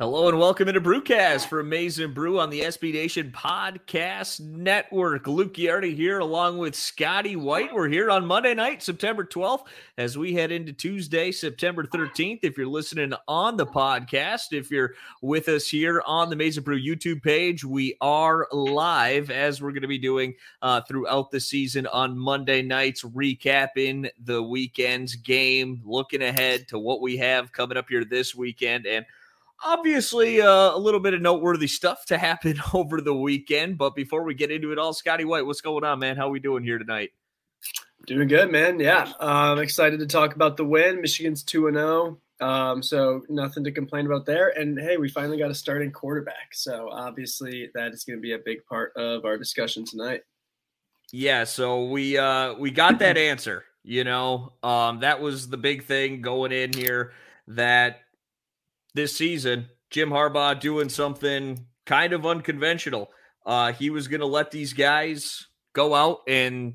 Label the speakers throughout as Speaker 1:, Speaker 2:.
Speaker 1: Hello and welcome into Brewcast for Maize n Brew on the SB Nation Podcast Network. Luke Giardi here along with Scotty White. We're here on Monday night, September 12th, as we head into Tuesday, September 13th. If you're listening on the podcast, if you're with us here on the Maize n Brew YouTube page, we are live as we're going to be doing uh, throughout the season on Monday nights, recapping the weekend's game, looking ahead to what we have coming up here this weekend. And obviously uh, a little bit of noteworthy stuff to happen over the weekend. But before we get into it all, Scotty White, what's going on, man? How are we doing here tonight?
Speaker 2: Doing good, man. Yeah, uh, I'm excited to talk about the win. Michigan's two and zero, um, so nothing to complain about there. And hey, we finally got a starting quarterback, so obviously that is going to be a big part of our discussion tonight.
Speaker 1: Yeah, so we uh, we got that answer. You know, um, that was the big thing going in here. That this season, Jim Harbaugh doing something kind of unconventional. Uh, he was going to let these guys go out and,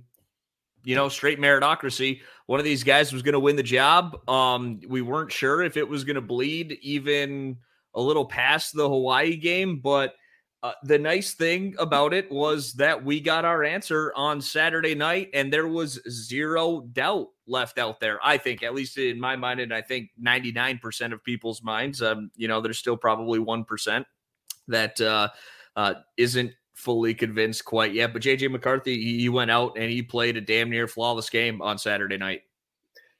Speaker 1: you know, straight meritocracy. One of these guys was going to win the job. Um, we weren't sure if it was going to bleed even a little past the Hawaii game, but uh, the nice thing about it was that we got our answer on Saturday night, and there was zero doubt left out there. I think, at least in my mind, and I think 99% of people's minds. Um, you know, there's still probably 1% that uh, uh, isn't fully convinced quite yet. But JJ McCarthy, he, he went out and he played a damn near flawless game on Saturday night.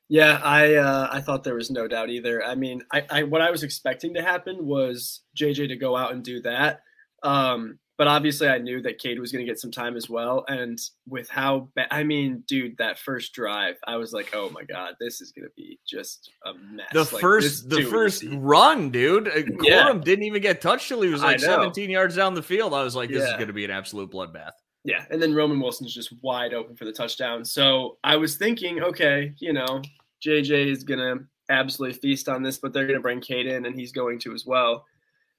Speaker 2: Yeah, I uh, I thought there was no doubt either. I mean, I, I what I was expecting to happen was JJ to go out and do that. Um, but obviously, I knew that Cade was going to get some time as well. And with how, ba- I mean, dude, that first drive, I was like, oh my god, this is going to be just a mess.
Speaker 1: The
Speaker 2: Like,
Speaker 1: first, the first run, dude. Uh,
Speaker 2: Yeah.
Speaker 1: Corum didn't even get touched till he was like 17 yards down the field. I was like, this is going to be an absolute bloodbath.
Speaker 2: Yeah, and then Roman Wilson's just wide open for the touchdown. So I was thinking, okay, you know, JJ is gonna absolutely feast on this, but they're gonna bring Cade in, and he's going to as well.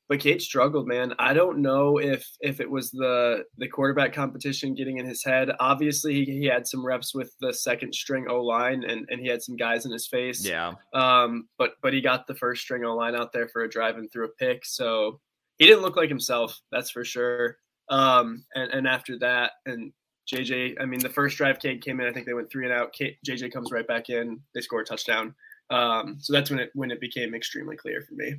Speaker 2: But Cade struggled, man. I don't know if if it was the the quarterback competition getting in his head. Obviously, he, he had some reps with the second string O line, and and he had some guys in his face.
Speaker 1: Yeah.
Speaker 2: Um, but but he got the first string O line out there for a drive and threw a pick. So he didn't look like himself, that's for sure. Um, and and after that, and JJ, I mean, the first drive Cade came in. I think they went three and out. Cade, JJ comes right back in. They score a touchdown. Um, so that's when it when it became extremely clear for me.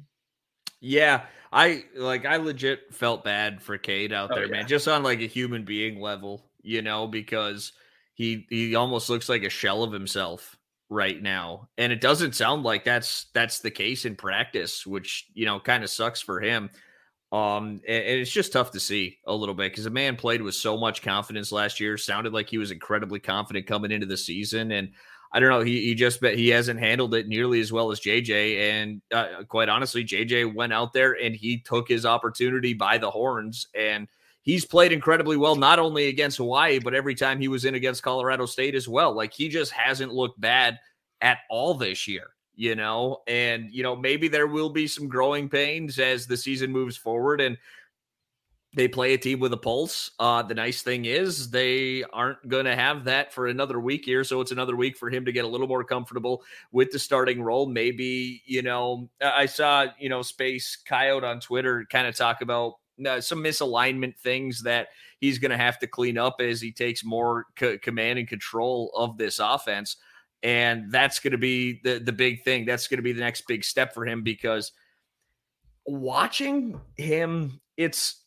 Speaker 1: Yeah, I like I legit felt bad for Cade out
Speaker 2: Oh,
Speaker 1: there,
Speaker 2: yeah.
Speaker 1: man. Just on like a human being level, you know, because he he almost looks like a shell of himself. right now. And it doesn't sound like that's that's the case in practice, which, you know, kind of sucks for him. Um, and, and it's just tough to see a little bit because the man played with so much confidence last year, sounded like he was incredibly confident coming into the season. And I don't know, he, he just bet he hasn't handled it nearly as well as JJ. And uh, quite honestly, JJ went out there and he took his opportunity by the horns and he's played incredibly well, not only against Hawaii, but every time he was in against Colorado State as well. Like he just hasn't looked bad at all this year, you know, and, you know, maybe there will be some growing pains as the season moves forward and they play a team with a pulse. Uh, the nice thing is they aren't going to have that for another week here. So it's another week for him to get a little more comfortable with the starting role. Maybe, you know, I saw, you know, Space Coyote on Twitter kind of talk about uh, some misalignment things that he's going to have to clean up as he takes more c- command and control of this offense. And that's going to be the the big thing. That's going to be the next big step for him because watching him, it's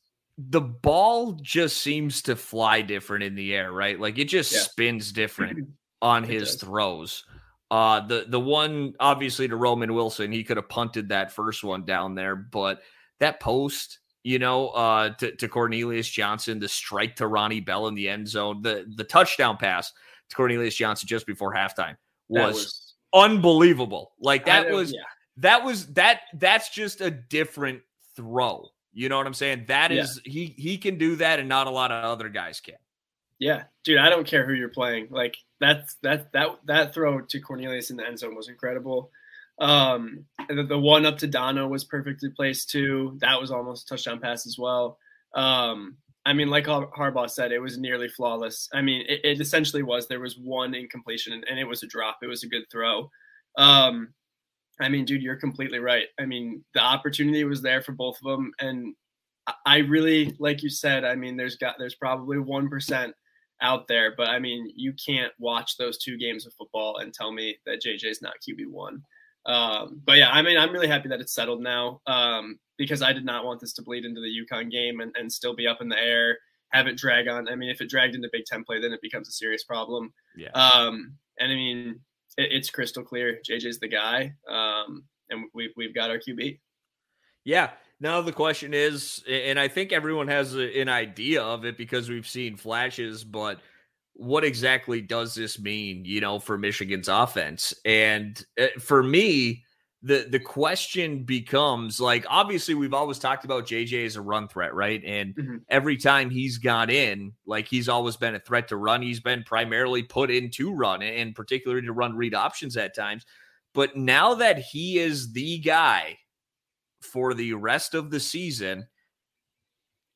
Speaker 1: the ball just seems to fly different in the air, right? Like it just yeah. spins different on his throws. Uh the the one obviously to Roman Wilson, he could have punted that first one down there, but that post you know, uh, to, to Cornelius Johnson, the strike to Ronnie Bell in the end zone, the the touchdown pass to Cornelius Johnson just before halftime was, was unbelievable. Like that was yeah. that was that that's just a different throw. You know what I'm saying? That is yeah. he he can do that, and not a lot of other guys can.
Speaker 2: Yeah, dude, I don't care who you're playing. Like that's that that that throw to Cornelius in the end zone was incredible. Um, the, the, one up to Dono was perfectly placed too. That was almost a touchdown pass as well. Um, I mean, like Harbaugh said, it was nearly flawless. I mean, it, it essentially was. There was one incompletion, and, and, it was a drop. It was a good throw. Um, I mean, dude, you're completely right. I mean, the opportunity was there for both of them, and I really, like you said, I mean, there's got there's probably one percent out there, but I mean, you can't watch those two games of football and tell me that JJ's not QB one. Um, but yeah, I mean, I'm really happy that it's settled now um, because I did not want this to bleed into the UConn game and, and still be up in the air, have it drag on. I mean, if it dragged into Big Ten play, then it becomes a serious problem.
Speaker 1: Yeah.
Speaker 2: Um, and I mean, it, it's crystal clear. JJ's the guy, um, and we've we've got our QB.
Speaker 1: Yeah. Now the question is, and I think everyone has a, an idea of it because we've seen flashes, but what exactly does this mean, you know, for Michigan's offense? And uh, for me, the the question becomes like obviously we've always talked about JJ as a run threat, right? And mm-hmm. every time he's gone in, like he's always been a threat to run. He's been primarily put in to run and particularly to run read options at times. But now that he is the guy for the rest of the season,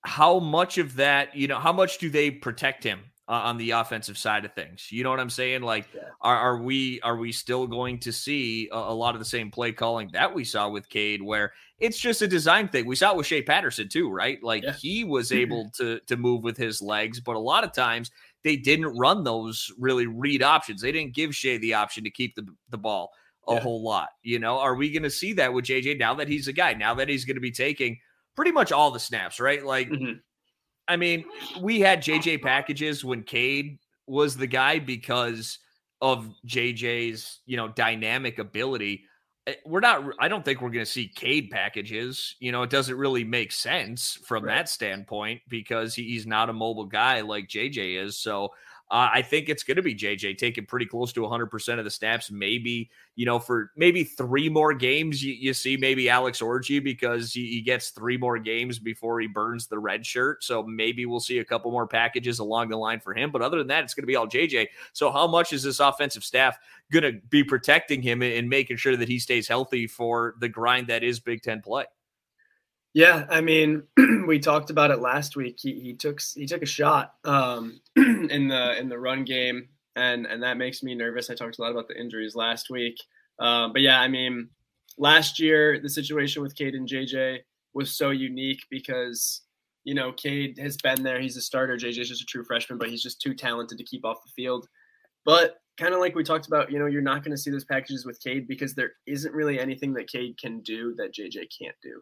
Speaker 1: how much of that, you know, how much do they protect him uh, on the offensive side of things. You know what I'm saying? Like, yeah. are, are we are we still going to see a, a, lot of the same play calling that we saw with Cade, where it's just a design thing? We saw it with Shea Patterson too, right? Like yeah. he was able to to move with his legs, but a lot of times they didn't run those really read options. They didn't give Shea the option to keep the the ball a yeah. whole lot. You know, are we going to see that with JJ now that he's a guy? Now that he's going to be taking pretty much all the snaps, right? Like. Mm-hmm I mean, we had JJ packages when Cade was the guy because of JJ's, you know, dynamic ability. Eh, we're not, I don't think we're going to see Cade packages. You know, it doesn't really make sense from right. that standpoint because he's not a mobile guy like JJ is. So uh, I think it's going to be JJ taking pretty close to 100% of the snaps. Maybe, you know, for maybe three more games, you, you see maybe Alex Orji because he, he, gets three more games before he burns the red shirt. So maybe we'll see a couple more packages along the line for him. But other than that, it's going to be all JJ. So how much is this offensive staff going to be protecting him and making sure that he stays healthy for the grind that is Big Ten play?
Speaker 2: Yeah, I mean, we talked about it last week. He, he took he took a shot um, in the in the run game, and and that makes me nervous. I talked a lot about the injuries last week, um, but yeah, I mean, last year the situation with Cade and JJ was so unique because you know Cade has been there. He's a starter. JJ's just a true freshman, but he's just too talented to keep off the field. But kind of like we talked about, you know, you're not going to see those packages with Cade because there isn't really anything that Cade can do that JJ can't do.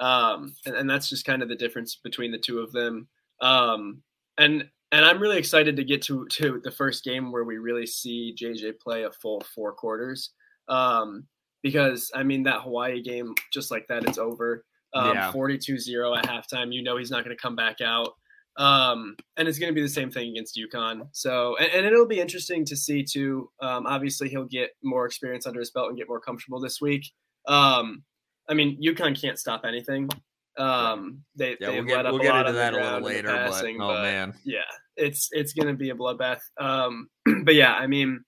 Speaker 2: Um, and, and, that's just kind of the difference between the two of them. Um, and and I'm really excited to get to to the first game where we really see JJ play a full four quarters. Um, because I mean that Hawaii game, just like that, it's over. Um,
Speaker 1: Yeah.
Speaker 2: 42-0 at halftime. You know he's not going to come back out. Um, and it's going to be the same thing against UConn. So, and, and it'll be interesting to see too. Um, obviously, he'll get more experience under his belt and get more comfortable this week. Um, I mean, UConn can't stop anything. Um, they
Speaker 1: Yeah,
Speaker 2: they've
Speaker 1: we'll get
Speaker 2: up
Speaker 1: we'll
Speaker 2: a
Speaker 1: get
Speaker 2: lot
Speaker 1: into that a little later.
Speaker 2: passing,
Speaker 1: but oh man,
Speaker 2: yeah, it's it's going to be a bloodbath. Um, but yeah, I mean,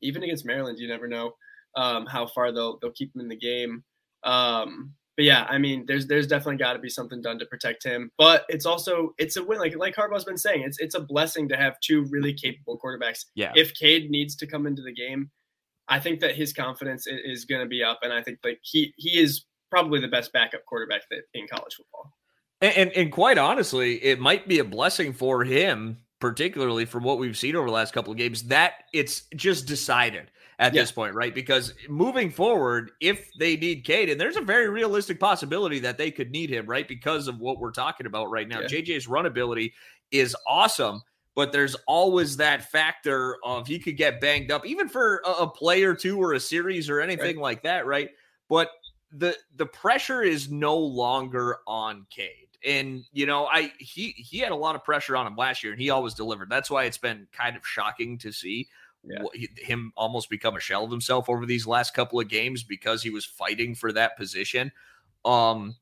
Speaker 2: even against Maryland, you never know um, how far they'll they'll keep him in the game. Um, but yeah, I mean, there's there's definitely got to be something done to protect him. But it's also it's a win. Like like Harbaugh's been saying, it's it's a blessing to have two really capable quarterbacks.
Speaker 1: yeah,
Speaker 2: If Cade needs to come into the game, I think that his confidence is going to be up, and I think like he he is probably the best backup quarterback that in college football.
Speaker 1: And, and and quite honestly, it might be a blessing for him, particularly from what we've seen over the last couple of games, that it's just decided at
Speaker 2: Yeah.
Speaker 1: this point, right? Because moving forward, if they need Cade, and there's a very realistic possibility that they could need him, right? Because of what we're talking about right now.
Speaker 2: Yeah.
Speaker 1: JJ's run ability is awesome. But there's always that factor of he could get banged up, even for a, a play or two or a series or anything like that, right? But the the pressure is no longer on Cade. And you know, I he he had a lot of pressure on him last year, and he always delivered. That's why it's been kind of shocking to see
Speaker 2: Yeah.
Speaker 1: him almost become a shell of himself over these last couple of games because he was fighting for that position. Um,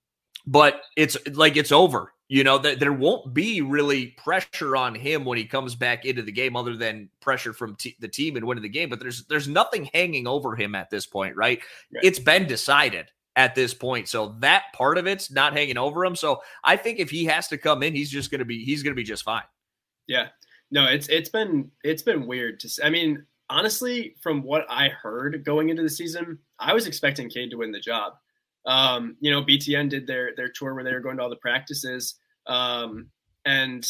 Speaker 1: but it's like it's over. You know that there won't be really pressure on him when he comes back into the game, other than pressure from t- the team and winning the game. But there's there's nothing hanging over him at this point, right?
Speaker 2: Right.
Speaker 1: It's been decided at this point, so that part of it's not hanging over him. So I think if he has to come in, he's just gonna be he's gonna be just fine.
Speaker 2: Yeah. No, it's it's been it's been weird to see. I mean, honestly, from what I heard going into the season, I was expecting Cade to win the job. Um, you know, BTN did their their tour where they were going to all the practices, um, and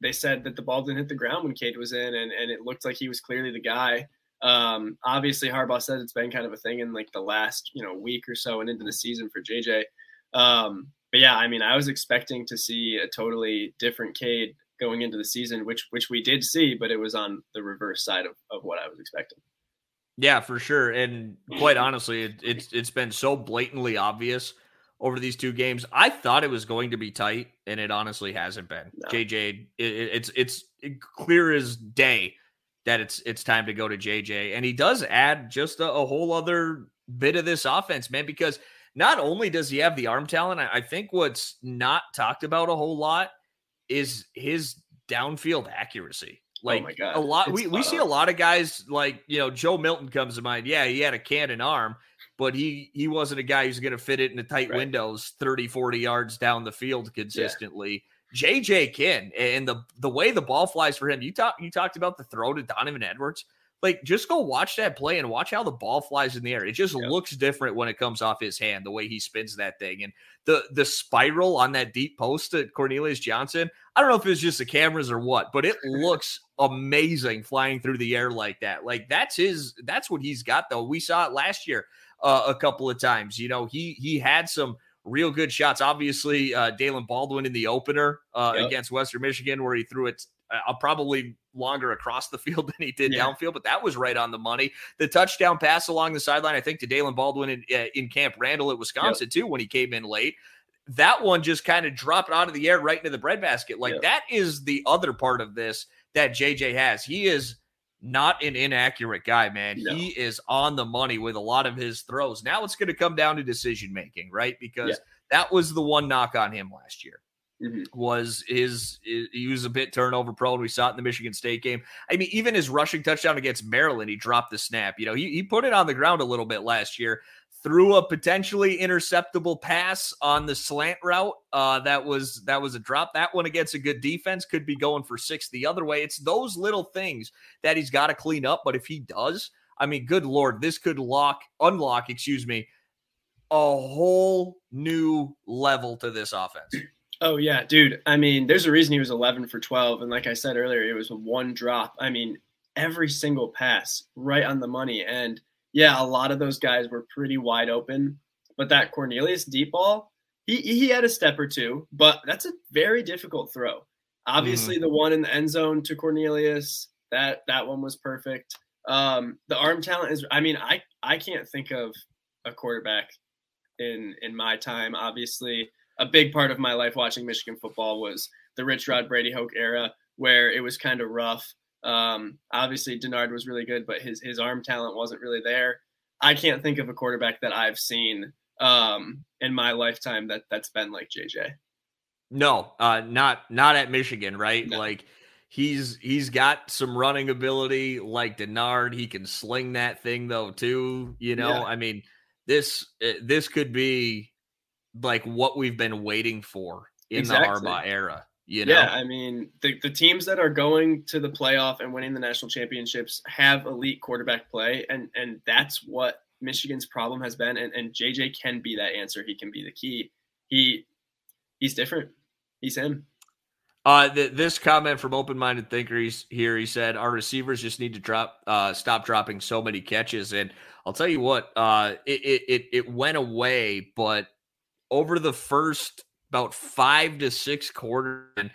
Speaker 2: they said that the ball didn't hit the ground when Cade was in, and and it looked like he was clearly the guy. Um, obviously, Harbaugh said it's been kind of a thing in like the last you know week or so and into the season for JJ. Um, but yeah, I mean, I was expecting to see a totally different Cade going into the season, which which we did see, but it was on the reverse side of, of what I was expecting.
Speaker 1: Yeah, for sure. And quite honestly, it, it's it's been so blatantly obvious over these two games. I thought it was going to be tight, and it honestly hasn't been.
Speaker 2: No.
Speaker 1: JJ, it, it's it's clear as day that it's it's time to go to JJ, and he does add just a, a whole other bit of this offense, man. Because not only does he have the arm talent, I, I think what's not talked about a whole lot is his downfield accuracy. Like
Speaker 2: Oh my God.
Speaker 1: a lot,
Speaker 2: It's
Speaker 1: we, we see a lot of guys like you know Joe Milton comes to mind. Yeah, he had a cannon arm, but he he wasn't a guy who's going to fit it in the tight
Speaker 2: Right.
Speaker 1: windows 30 40 yards down the field consistently. JJ Kin and the the way the ball flies for him. You talk you talked about the throw to Donovan Edwards. Like just go watch that play and watch how the ball flies in the air. It just
Speaker 2: Yep.
Speaker 1: looks different when it comes off his hand, the way he spins that thing. And the the spiral on that deep post at Cornelius Johnson. I don't know if it's just the cameras or what, but it looks amazing flying through the air like that. Like that's his that's what he's got though. We saw it last year uh, a couple of times. You know, he he had some real good shots. Obviously, uh Daylen Baldwin in the opener uh,
Speaker 2: Yep.
Speaker 1: against Western Michigan where he threw it uh, probably longer across the field than he did
Speaker 2: Yeah.
Speaker 1: downfield, but that was right on the money. The touchdown pass along the sideline, I think, to Daylen Baldwin in, uh, in Camp Randall at Wisconsin too when he came in late. That one just kind of dropped out of the air right into the breadbasket. Like
Speaker 2: Yep.
Speaker 1: that is the other part of this that JJ has. He is not an inaccurate guy, man.
Speaker 2: No.
Speaker 1: He is on the money with a lot of his throws. Now it's going to come down to decision making, right? Because
Speaker 2: Yeah.
Speaker 1: that was the one knock on him last year
Speaker 2: Mhm.
Speaker 1: was his, his- he was a bit turnover prone. We saw it in the Michigan State game. I mean, even his rushing touchdown against Maryland, he dropped the snap. You know, he, he put it on the ground a little bit last year. Threw a potentially interceptable pass on the slant route. Uh, that was that was a drop. That one against a good defense could be going for six the other way. It's those little things that he's got to clean up. But if he does, I mean, good lord, this could lock unlock, excuse me, a whole new level to this offense.
Speaker 2: Oh yeah, dude. I mean, there's a reason he was 11 for 12, and like I said earlier, it was one drop. I mean, every single pass right on the money, and yeah, a lot of those guys were pretty wide open. But that Cornelius deep ball, he he had a step or two, but that's a very difficult throw. Obviously, the one in the end zone to Cornelius, that that one was perfect. Um, the arm talent is. I mean, I I can't think of a quarterback in in my time. Obviously, a big part of my life watching Michigan football was the Rich Rod Brady Hoke era, where it was kind of rough. Um, obviously, Denard was really good, but his his arm talent wasn't really there. I can't think of a quarterback that I've seen um, in my lifetime that that's been like JJ.
Speaker 1: No, uh, not not at Michigan, right?
Speaker 2: No.
Speaker 1: Like he's he's got some running ability like Denard. He can sling that thing though too. You know,
Speaker 2: Yeah.
Speaker 1: I mean this uh, this could be like what we've been waiting for in
Speaker 2: Exactly.
Speaker 1: the Harbaugh era. You know,
Speaker 2: Yeah, I mean the the teams that are going to the playoff and winning the national championships have elite quarterback play, and and that's what Michigan's problem has been. And and JJ can be that answer. He can be the key. He he's different. He's him.
Speaker 1: Uh, th- this comment from open-minded thinker he's here. He said, "Our receivers just need to drop, uh, stop dropping so many catches." And I'll tell you what, uh, it, it it it went away, but over the first about five to six quarters, and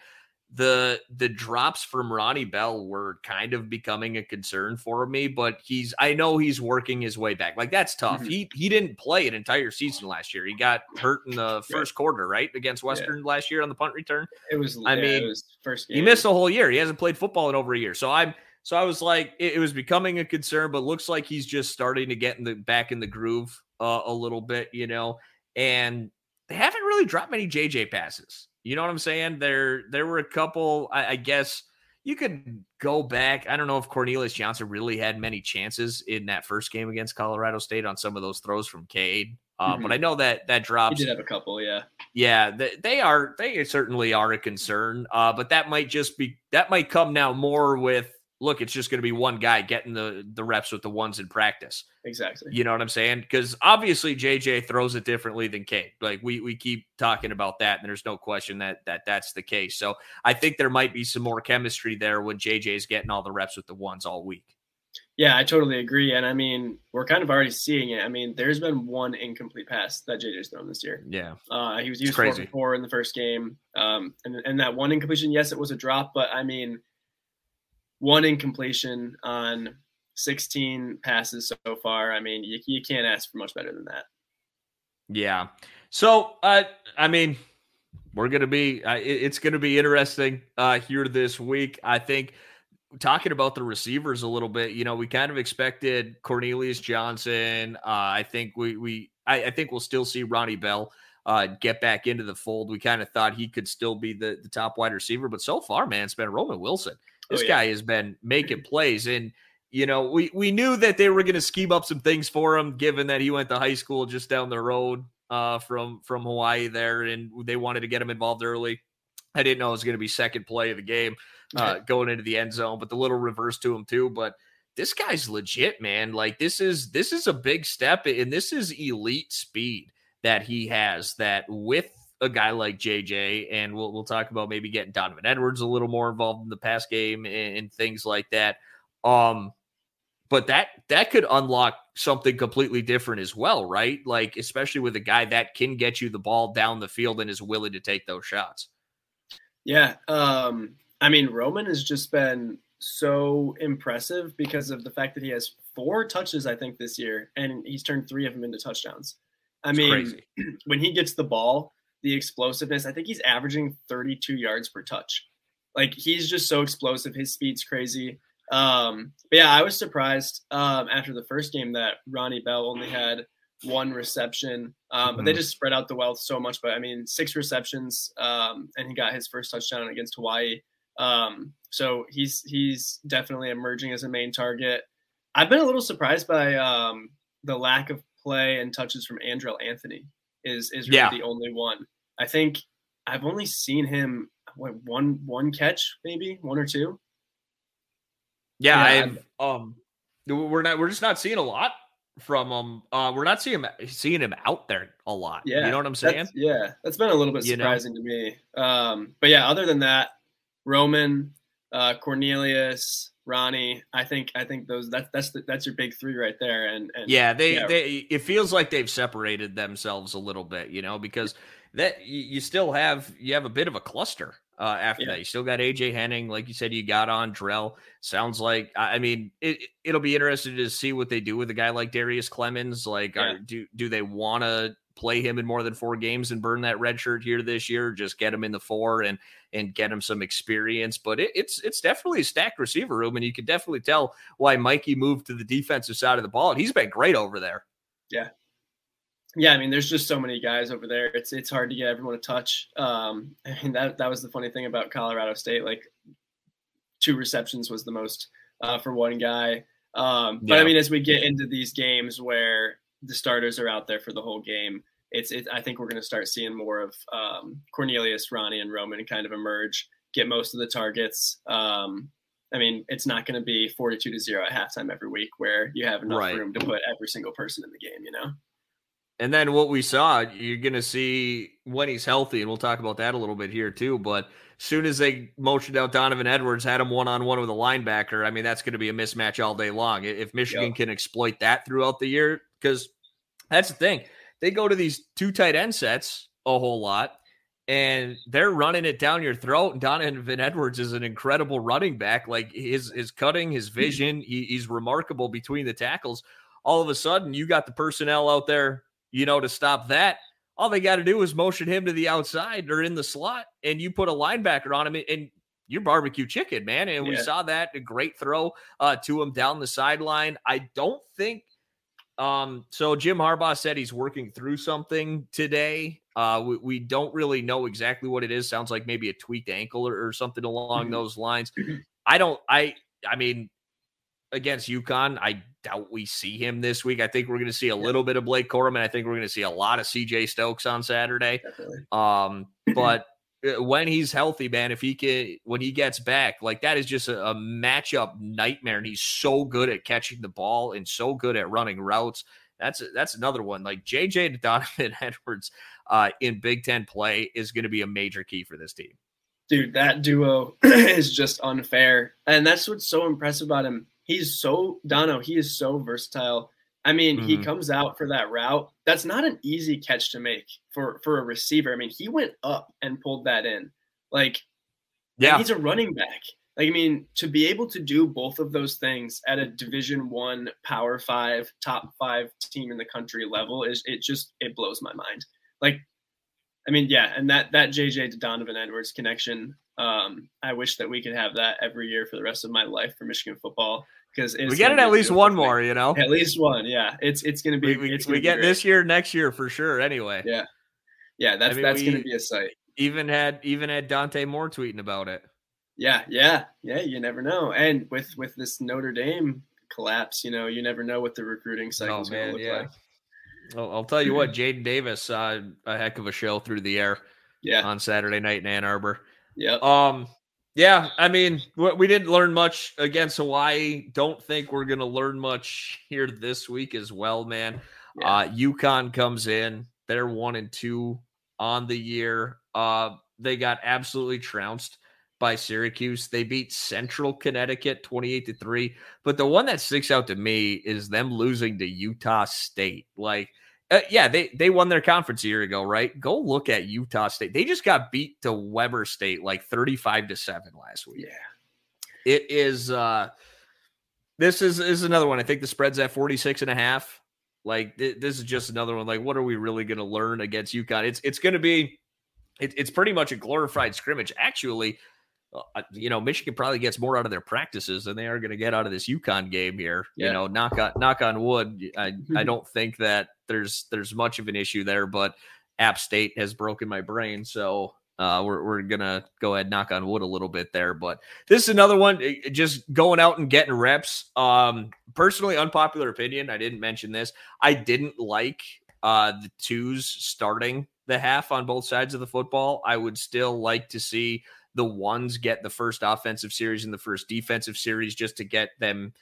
Speaker 1: the the drops from Ronnie Bell were kind of becoming a concern for me. But he's, I know he's working his way back. Like that's tough.
Speaker 2: Mhm.
Speaker 1: He he didn't play an entire season last year. He got hurt in the first quarter, right, against Western last year on the punt return.
Speaker 2: It was.
Speaker 1: I
Speaker 2: yeah,
Speaker 1: mean,
Speaker 2: it was first game.
Speaker 1: He missed a whole year. He hasn't played football in over a year. So I'm so I was like, it, it was becoming a concern, but looks like he's just starting to get in the back in the groove uh, a little bit, you know. And they haven't really dropped many JJ passes. You know what I'm saying? There there were a couple. I, I guess you could go back. I don't know if Cornelius Johnson really had many chances in that first game against Colorado State on some of those throws from Cade. Uh,
Speaker 2: Mhm.
Speaker 1: But I know that that
Speaker 2: He
Speaker 1: drops
Speaker 2: did have a couple. Yeah.
Speaker 1: yeah, they, they are. They certainly are a concern. Uh, but that might just be that might come now more with look. It's just going to be one guy getting the the reps with the ones in practice.
Speaker 2: Exactly.
Speaker 1: You know what I'm saying? Because obviously JJ throws it differently than Cade. Like we we keep talking about that, and there's no question that that that's the case. So I think there might be some more chemistry there when JJ is getting all the reps with the ones all week.
Speaker 2: Yeah, I totally agree. And I mean, we're kind of already seeing it. I mean, there's been one incomplete pass that JJ's thrown this year.
Speaker 1: Yeah,
Speaker 2: Uh, he was used four for four in the first game, um, and and that one incompletion, yes, it was a drop, but I mean, one incompletion on 16 passes so far. I mean, you, you can't ask for much better than that.
Speaker 1: Yeah. So, uh, I mean, we're gonna be. Uh, it- it's gonna be interesting uh, here this week. I think talking about the receivers a little bit. You know, we kind of expected Cornelius Johnson. Uh, I think we we I, I think we'll still see Ronnie Bell uh, get back into the fold. We kind of thought he could still be the the top wide receiver, but so far, man, it's been Roman Wilson. This
Speaker 2: Oh, yeah.
Speaker 1: guy has been making plays and. You know, we, we knew that they were going to scheme up some things for him, given that he went to high school just down the road uh, from from Hawaii there, and they wanted to get him involved early. I didn't know it was going to be second play of the game uh, going into the end zone, but the little reverse to him too. But this guy's legit, man. Like this is this is a big step, and this is elite speed that he has. That with a guy like JJ, and we'll we'll talk about maybe getting Donovan Edwards a little more involved in the pass game and, and things like that. Um, but that that could unlock something completely different as well, right? Like especially with a guy that can get you the ball down the field and is willing to take those shots.
Speaker 2: Yeah. Um, I mean, Roman has just been so impressive because of the fact that he has four touches, I think, this year, and he's turned three of them into touchdowns. I
Speaker 1: It's
Speaker 2: mean,
Speaker 1: crazy.
Speaker 2: when he gets the ball, the explosiveness, I think he's averaging 32 yards per touch. Like he's just so explosive. His speed's crazy. Um, but yeah, I was surprised um, after the first game that Ronnie Bell only had one reception, um, but they
Speaker 1: Mhm.
Speaker 2: just spread out the wealth so much. But I mean, six receptions, um, and he got his first touchdown against Hawaii. Um, so he's he's definitely emerging as a main target. I've been a little surprised by um, the lack of play and touches from Andrel Anthony. Is is really
Speaker 1: Yeah.
Speaker 2: the only one. I think I've only seen him what, one one catch, maybe one or two.
Speaker 1: Yeah,
Speaker 2: Yeah,
Speaker 1: I've, um, we're not we're just not seeing a lot from him. Uh, we're not seeing him seeing him out there a lot.
Speaker 2: Yeah,
Speaker 1: you know what I'm saying?
Speaker 2: That's, yeah, that's been a little bit
Speaker 1: You know?
Speaker 2: surprising to me. Um, but yeah, other than that, Roman, uh, Cornelius, Ronnie, I think I think those that's that's the, that's your big three right there. And, and
Speaker 1: Yeah, they
Speaker 2: yeah.
Speaker 1: they it feels like they've separated themselves a little bit, you know, because that you, still have you have a bit of a cluster uh, after
Speaker 2: Yeah.
Speaker 1: that. You still got AJ Henning, like you said. You got Andrel. Sounds like I I mean it. It'll be interesting to see what they do with a guy like Darrius Clemons. Like,
Speaker 2: Yeah.
Speaker 1: are, do do they want to play him in more than four games and burn that red shirt here this year? Just get him in the four and and get him some experience. But it, it's it's definitely a stacked receiver room, and you can definitely tell why Mikey moved to the defensive side of the ball. And he's been great over there.
Speaker 2: Yeah, yeah, I mean, there's just so many guys over there. It's it's hard to get everyone a touch. Um, I mean, that that was the funny thing about Colorado State. Like, two receptions was the most uh, for one guy. Um, but
Speaker 1: Yeah.
Speaker 2: I mean, as we get into these games where the starters are out there for the whole game, it's it, I think we're going to start seeing more of um, Cornelius, Ronnie, and Roman kind of emerge, get most of the targets. Um, I mean, it's not going to be 42 to zero at halftime every week where you have enough
Speaker 1: Right.
Speaker 2: room to put every single person in the game. You know.
Speaker 1: And then what we saw, you're going to see when he's healthy, and we'll talk about that a little bit here too. But soon as they motioned out Donovan Edwards, had him one on one with a linebacker, I mean, that's going to be a mismatch all day long. If Michigan
Speaker 2: Yep.
Speaker 1: can exploit that throughout the year, because that's the thing, they go to these two tight end sets a whole lot. And they're running it down your throat. And Donovan Edwards is an incredible running back. Like his his cutting, his vision, he, he's remarkable between the tackles. All of a sudden, you got the personnel out there you know, to stop that. All they got to do is motion him to the outside or in the slot, and you put a linebacker on him, and you're barbecue chicken, man. And we saw that a great throw uh, to him down the sideline. I don't think. Um, so Jim Harbaugh said he's working through something today. Uh, we, we don't really know exactly what it is. Sounds like maybe a tweaked ankle or, or something along
Speaker 2: Mhm.
Speaker 1: those lines. I don't. I. I mean, against UConn, I doubt we see him this week. I think we're going to see a little bit of Blake Corum, and I think we're going to see a lot of CJ Stokes on Saturday.
Speaker 2: Definitely.
Speaker 1: Um, but when he's healthy, man, if he can, when he gets back, like that is just a, a matchup nightmare. And he's so good at catching the ball and so good at running routes. That's that's another one. Like JJ Donovan Edwards uh, in Big Ten play is going to be a major key for this team.
Speaker 2: dude, that duo is just unfair. And that's what's so impressive about him. He's so Dono, he is so versatile. I mean, he
Speaker 1: Mhm.
Speaker 2: comes out for that route. That's not an easy catch to make for for a receiver. I mean, he went up and pulled that in. Like yeah, he's a running back. Like I mean, to be able to do both of those things at a Division One, Power Five, top five team in the country level is it just it blows my mind. Like, I mean, yeah, and that that JJ to Donovan Edwards connection. Um, I wish that we could have that every year for the rest of my life for Michigan football because
Speaker 1: we get it at least one more, you know.
Speaker 2: At least one, yeah. It's it's gonna be.
Speaker 1: We, we, we get this year, next year for sure. Anyway,
Speaker 2: Yeah, yeah. That's
Speaker 1: mean,
Speaker 2: that's gonna be a sight.
Speaker 1: even had even had Dante Moore tweeting about it.
Speaker 2: Yeah, yeah, yeah. You never know. And with with this Notre Dame collapse, you know, you never know what the recruiting cycle is going to look like.
Speaker 1: I'll, I'll tell you what, Jaden Davis, uh, a heck of a show through the air
Speaker 2: Yeah,
Speaker 1: on Saturday night in Ann Arbor.
Speaker 2: Yeah.
Speaker 1: Um, yeah, I mean, we, didn't learn much against Hawaii. Don't think we're going to learn much here this week as well, man.
Speaker 2: Yeah.
Speaker 1: Uh, UConn comes in, they're one and two on the year. Uh, they got absolutely trounced by Syracuse. They beat Central Connecticut 28 to 3. But the one that sticks out to me is them losing to Utah State. Like, uh, yeah, they they won their conference a year ago, right? Go look at Utah State. They just got beat to Weber State like 35 to 7 last week.
Speaker 2: yeah.
Speaker 1: It is uh this is is another one. I think the spread's at 46 and a half. Like th- this is just another one. Like, what are we really going to learn against UConn? It's it's going to be it, it's pretty much a glorified scrimmage. Actually, uh, you know, Michigan probably gets more out of their practices than they are going to get out of this UConn game here. You know, knock on knock on wood. I I don't think that there's there's much of an issue there, but App State has broken my brain, so uh, we're we're gonna go ahead knock on wood a little bit there. But this is another one, eh, just going out and getting reps. Um, personally, unpopular opinion. I didn't mention this. I didn't like uh, the twos starting the half on both sides of the football. I would still like to see the ones get the first offensive series and the first defensive series just to get them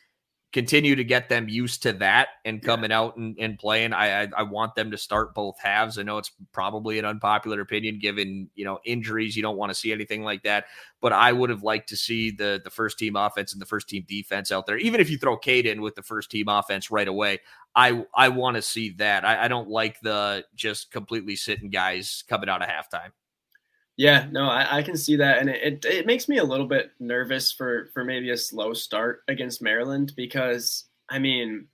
Speaker 1: continue to get them used to that and coming out and, and playing. I, I I want them to start both halves. I know it's probably an unpopular opinion given you know injuries. You don't want to see anything like that, but I would have liked to see the the first team offense and the first team defense out there. Even if you throw Cade in with the first team offense right away, I I want to see that. I, I don't like the just completely sitting guys coming out of halftime.
Speaker 2: Yeah, no, I, I can see that, and it, it, it makes me a little bit nervous for for maybe a slow start against Maryland because I mean,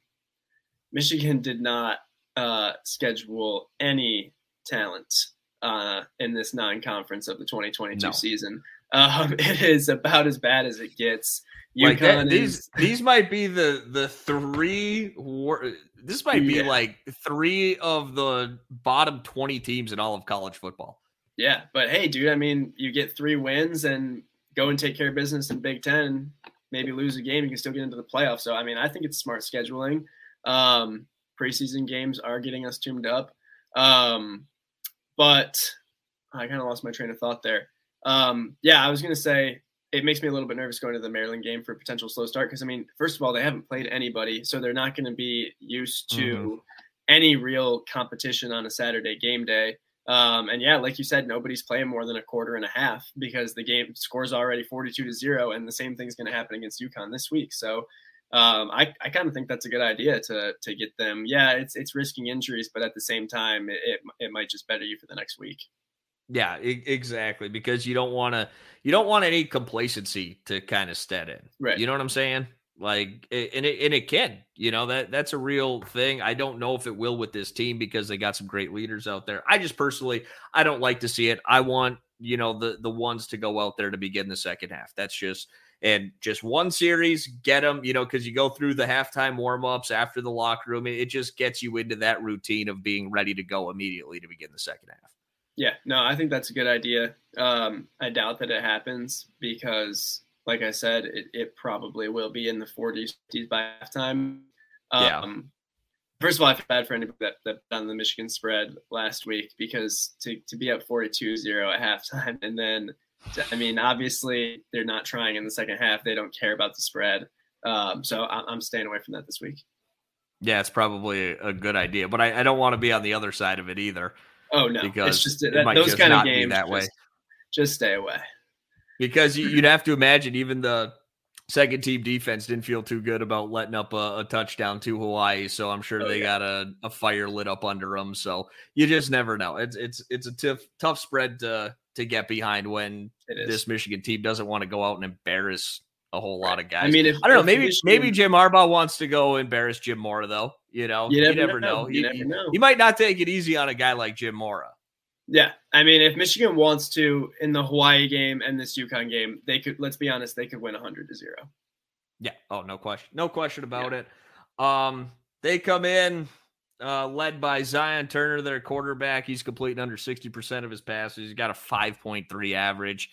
Speaker 2: Michigan did not uh, schedule any talent uh, in this non-conference of the 2022
Speaker 1: No.
Speaker 2: season. Um, it is about as bad as it gets.
Speaker 1: Like that, these
Speaker 2: is-
Speaker 1: these might be the the three. War, this might be
Speaker 2: Yeah.
Speaker 1: like three of the bottom twenty teams in all of college football.
Speaker 2: Yeah, but hey, dude, I mean, you get three wins and go and take care of business in Big Ten. Maybe lose a game, you can still get into the playoffs. So, I mean, I think it's smart scheduling. Um, preseason games are getting us tuned up, um, but I kind of lost my train of thought there. Um, yeah, I was gonna say it makes me a little bit nervous going to the Maryland game for a potential slow start because I mean, first of all, they haven't played anybody, so they're not going to be used to any real competition on a Saturday game day. Um, and yeah, like you said, nobody's playing more than a quarter and a half because the game scores already 42 to zero, and the same thing's going to happen against UConn this week. So um, I, I kind of think that's a good idea to to get them. Yeah, it's it's risking injuries, but at the same time, it it, it might just better you for the next week.
Speaker 1: Yeah, e- exactly. Because you don't want to, you don't want any complacency to kind of set in.
Speaker 2: Right.
Speaker 1: You know what I'm saying? Like, and it, and it can. You know that that's a real thing. I don't know if it will with this team because they got some great leaders out there. I just personally, I don't like to see it. I want you know the the ones to go out there to begin the second half. That's just and just one series, get them. You know, because you go through the halftime warm ups after the locker room. It, it just gets you into that routine of being ready to go immediately to begin the second half.
Speaker 2: Yeah, no, I think that's a good idea. Um, I doubt that it happens because, like I said, it, it probably will be in the 40s 50s by halftime. Um,
Speaker 1: Yeah.
Speaker 2: First of all, I feel bad for anybody that, that on the Michigan spread last week because to, to be up 42 0 at halftime and then, I mean, obviously they're not trying in the second half. They don't care about the spread. Um, so I, I'm staying away from that this week.
Speaker 1: Yeah, it's probably a, good idea, but I, I don't want to be on the other side of it either
Speaker 2: Oh, no.
Speaker 1: because
Speaker 2: it's just
Speaker 1: it
Speaker 2: that,
Speaker 1: might
Speaker 2: those
Speaker 1: just
Speaker 2: kind
Speaker 1: not
Speaker 2: of
Speaker 1: be
Speaker 2: games.
Speaker 1: that way.
Speaker 2: just, just stay away.
Speaker 1: Because you, you'd have to imagine even the second team defense didn't feel too good about letting up a, a touchdown to Hawaii, so I'm sure
Speaker 2: Oh,
Speaker 1: they
Speaker 2: yeah.
Speaker 1: got a, a fire lit up under them. So you just never know. It's it's it's a tough tough spread to to get behind when this Michigan team doesn't want to go out and embarrass a whole lot of guys.
Speaker 2: I mean, if,
Speaker 1: I don't know. Maybe
Speaker 2: Michigan-
Speaker 1: maybe Jim Harbaugh wants to go embarrass Jim Mora, though. You know,
Speaker 2: You never,
Speaker 1: never
Speaker 2: know.
Speaker 1: know.
Speaker 2: You never know.
Speaker 1: he might not take it easy on a guy like Jim Mora.
Speaker 2: Yeah, I mean, if Michigan wants to in the Hawaii game and this UConn game, they could. Let's be honest, they could win hundred to zero.
Speaker 1: Yeah. Oh, no question. No question about it. Um, they come in uh, led by Zion Turner, their quarterback. He's completing under 60% of his passes. He's got a 5.3 average,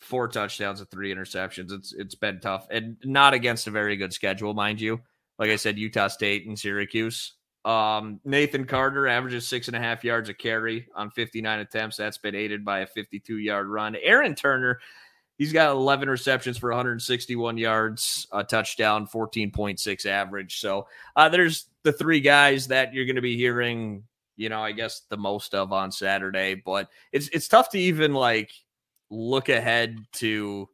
Speaker 1: four touchdowns and three interceptions. It's it's been tough. And not against a very good schedule, mind you. Like I said, Utah State and Syracuse. Um, Nathan Carter averages six and a half yards a carry on 59 attempts. That's been aided by a 52 yard run. Aaron Turner, he's got 11 receptions for 161 yards, a touchdown, 14.6 average. So uh, there's the three guys that you're going to be hearing, you know, I guess the most of on Saturday. But it's it's tough to even like look ahead to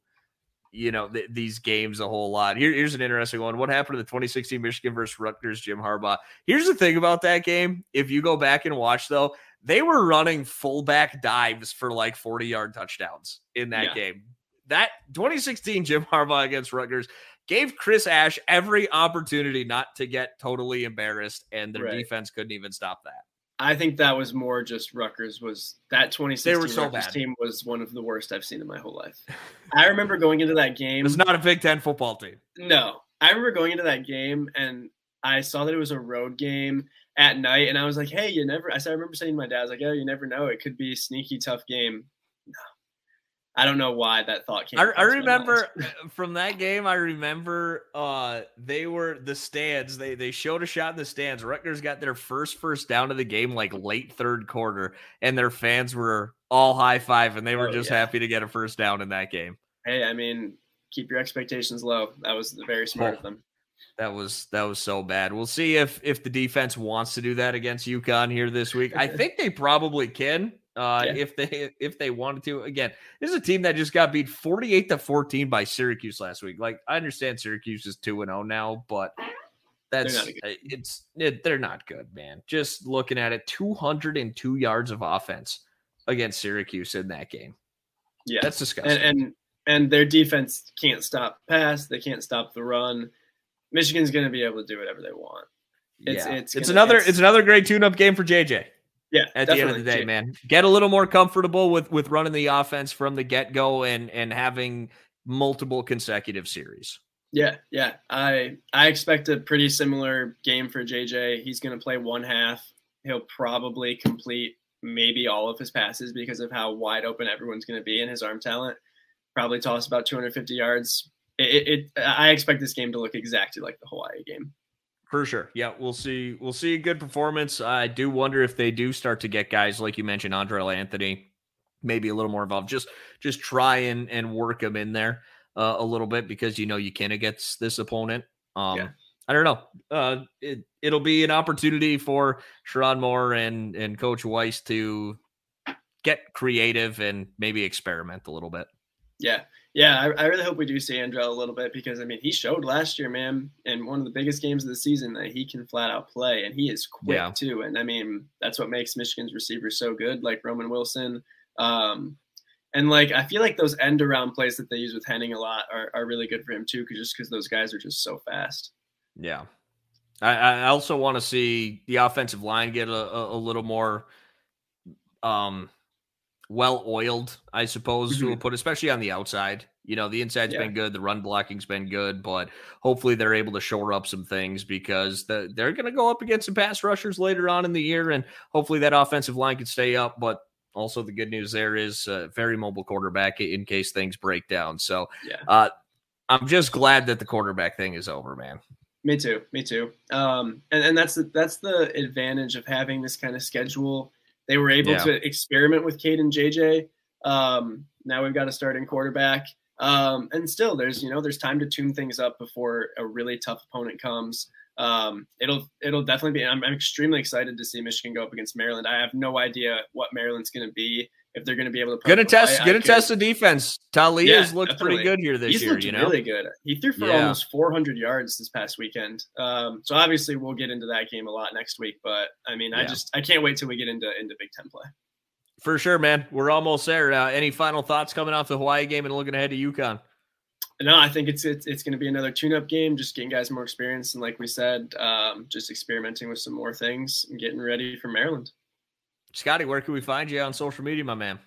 Speaker 1: you know th- these games a whole lot. Here, here's an interesting one. What happened to the 2016 Michigan versus Rutgers Jim Harbaugh? Here's the thing about that game. If you go back and watch though, they were running fullback dives for like 40 yard touchdowns in that
Speaker 2: Yeah.
Speaker 1: game. That 2016 Jim Harbaugh against Rutgers gave Chris Ash every opportunity not to get totally embarrassed, and their
Speaker 2: Right.
Speaker 1: defense couldn't even stop that.
Speaker 2: I think that was more just Rutgers was that 2016
Speaker 1: They were so
Speaker 2: Rutgers
Speaker 1: bad.
Speaker 2: team was one of the worst I've seen in my whole life. I remember going into that game.
Speaker 1: It's not a Big Ten football team.
Speaker 2: No, I remember going into that game and I saw that it was a road game at night, and I was like, "Hey, you never." I said, I remember saying to my dad, I was like, "Oh, you never know. It could be a sneaky tough game." I don't know why that thought came.
Speaker 1: I, I
Speaker 2: across my mind.
Speaker 1: remember from that game. I remember uh, they were the stands. They they showed a shot in the stands. Rutgers got their first first down of the game like late third quarter, and their fans were all high five, and they were
Speaker 2: Oh,
Speaker 1: just
Speaker 2: yeah.
Speaker 1: happy to get a first down in that game.
Speaker 2: Hey, I mean, keep your expectations low. That was very smart
Speaker 1: Oh.
Speaker 2: of them.
Speaker 1: That was that was so bad. We'll see if if the defense wants to do that against UConn here this week. I think they probably can. Uh,
Speaker 2: Yeah.
Speaker 1: if they if they wanted to. Again, this is a team that just got beat 48 to 14 by Syracuse last week. Like I understand Syracuse is 2 and 0 now, but that's uh, it's it, they're not good, man. Just looking at it, 202 yards of offense against Syracuse in that game.
Speaker 2: Yeah,
Speaker 1: That's disgusting.
Speaker 2: and, and and their defense can't stop pass. They can't stop the run. Michigan's going to be able to do whatever they want. It's
Speaker 1: yeah.
Speaker 2: it's
Speaker 1: it's
Speaker 2: gonna-
Speaker 1: another it's, another great tune-up game for JJ.
Speaker 2: Yeah.
Speaker 1: At the end of the day, man, get a little more comfortable with with running the offense from the get-go and and having multiple consecutive series.
Speaker 2: Yeah, yeah. I I expect a pretty similar game for JJ. He's going to play one half. He'll probably complete maybe all of his passes because of how wide open everyone's going to be and his arm talent. Probably toss about 250 yards. It, it I expect this game to look exactly like the Hawaii game.
Speaker 1: For sure. Yeah, we'll see. We'll see a good performance. I do wonder if they do start to get guys like you mentioned, Andrel Anthony, maybe a little more involved. Just just try and and work them in there uh, a little bit because you know you can against this opponent. Um,
Speaker 2: Yeah.
Speaker 1: I don't know. Uh, it it'll be an opportunity for Sherrone Moore and and Coach Weiss to get creative and maybe experiment a little bit.
Speaker 2: Yeah, yeah. I, I really hope we do see Andrel a little bit because I mean he showed last year, man, in one of the biggest games of the season that he can flat out play and he is quick
Speaker 1: Yeah.
Speaker 2: too. And I mean that's what makes Michigan's receivers so good, like Roman Wilson. Um, and like I feel like those end around plays that they use with Henning a lot are, are really good for him too, 'cause- just because those guys are just so fast.
Speaker 1: Yeah. I, I also want to see the offensive line get a, a, a little more um well oiled, I suppose we'll put, especially on the outside. You know, the inside's
Speaker 2: Mm-hmm. Yeah.
Speaker 1: been good, the run blocking's been good, but hopefully they're able to shore up some things because the, they're going to go up against some pass rushers later on in the year, and hopefully that offensive line can stay up. But also the good news there is a very mobile quarterback in case things break down. So
Speaker 2: Yeah.
Speaker 1: uh, I'm just glad that the quarterback thing is over, man.
Speaker 2: Me too. Me too. Um, and, and that's the, that's the advantage of having this kind of schedule. They were able
Speaker 1: Yeah.
Speaker 2: to experiment with Cade and JJ. Um, now we've got a starting quarterback. Um, and still, there's you know there's time to tune things up before a really tough opponent comes. Um, it'll it'll definitely be. I'm, I'm extremely excited to see Michigan go up against Maryland. I have no idea what Maryland's going to be if they're going to be able to. put
Speaker 1: Gonna
Speaker 2: a
Speaker 1: test, gonna test the defense. Taulia
Speaker 2: Yeah,
Speaker 1: has looked pretty good here this
Speaker 2: He's
Speaker 1: year. You know,
Speaker 2: really good. He threw for
Speaker 1: Yeah.
Speaker 2: almost 400 yards this past weekend. Um, so obviously we'll get into that game a lot next week. But I mean, I just I can't wait till we get into into Big Ten play.
Speaker 1: for sure, man. We're almost there. Uh, any final thoughts coming off the Hawaii game and looking ahead to UConn?
Speaker 2: No, I think it's it's, it's going to be another tune-up game, just getting guys more experience, and like we said, um, just experimenting with some more things and getting ready for Maryland.
Speaker 1: Scotty, where can we find you on social media, my man?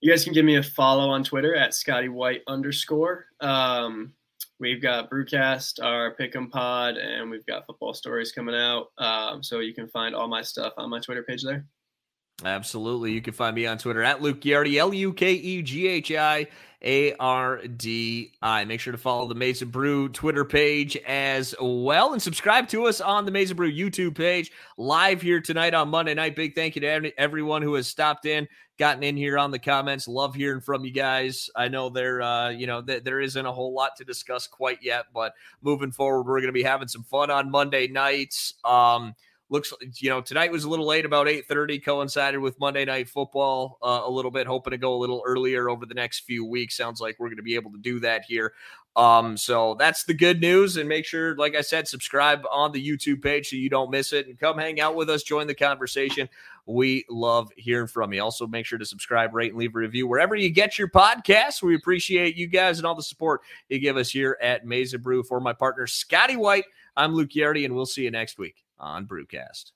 Speaker 2: You guys can give me a follow on Twitter at Scotty White underscore. Um, we've got Brewcast, our Pick'em Pod, and we've got football stories coming out. Um, so you can find all my stuff on my Twitter page there.
Speaker 1: Absolutely. You can find me on Twitter at Luke Ghiardi, L U K E G H I A R D I. Make sure to follow the Maize n Brew Twitter page as well and subscribe to us on the Maize n Brew YouTube page live here tonight on Monday night. Big thank you to everyone who has stopped in, gotten in here on the comments. Love hearing from you guys. I know there, uh, you know, th- there isn't a whole lot to discuss quite yet, but moving forward, we're going to be having some fun on Monday nights. Um, looks you know tonight was a little late about 8.30 coincided with monday night football uh, a little bit hoping to go a little earlier over the next few weeks. Sounds like we're going to be able to do that here. Um so that's the good news and make sure like i said subscribe on the youtube page so you don't miss it and come hang out with us join the conversation. We love hearing from you. Also make sure to subscribe rate and leave a review wherever you get your podcasts. We appreciate you guys and all the support you give us here at Maize n Brew. For my partner Scotty White I'm Luke Ghiardi, and we'll see you next week on Brewcast.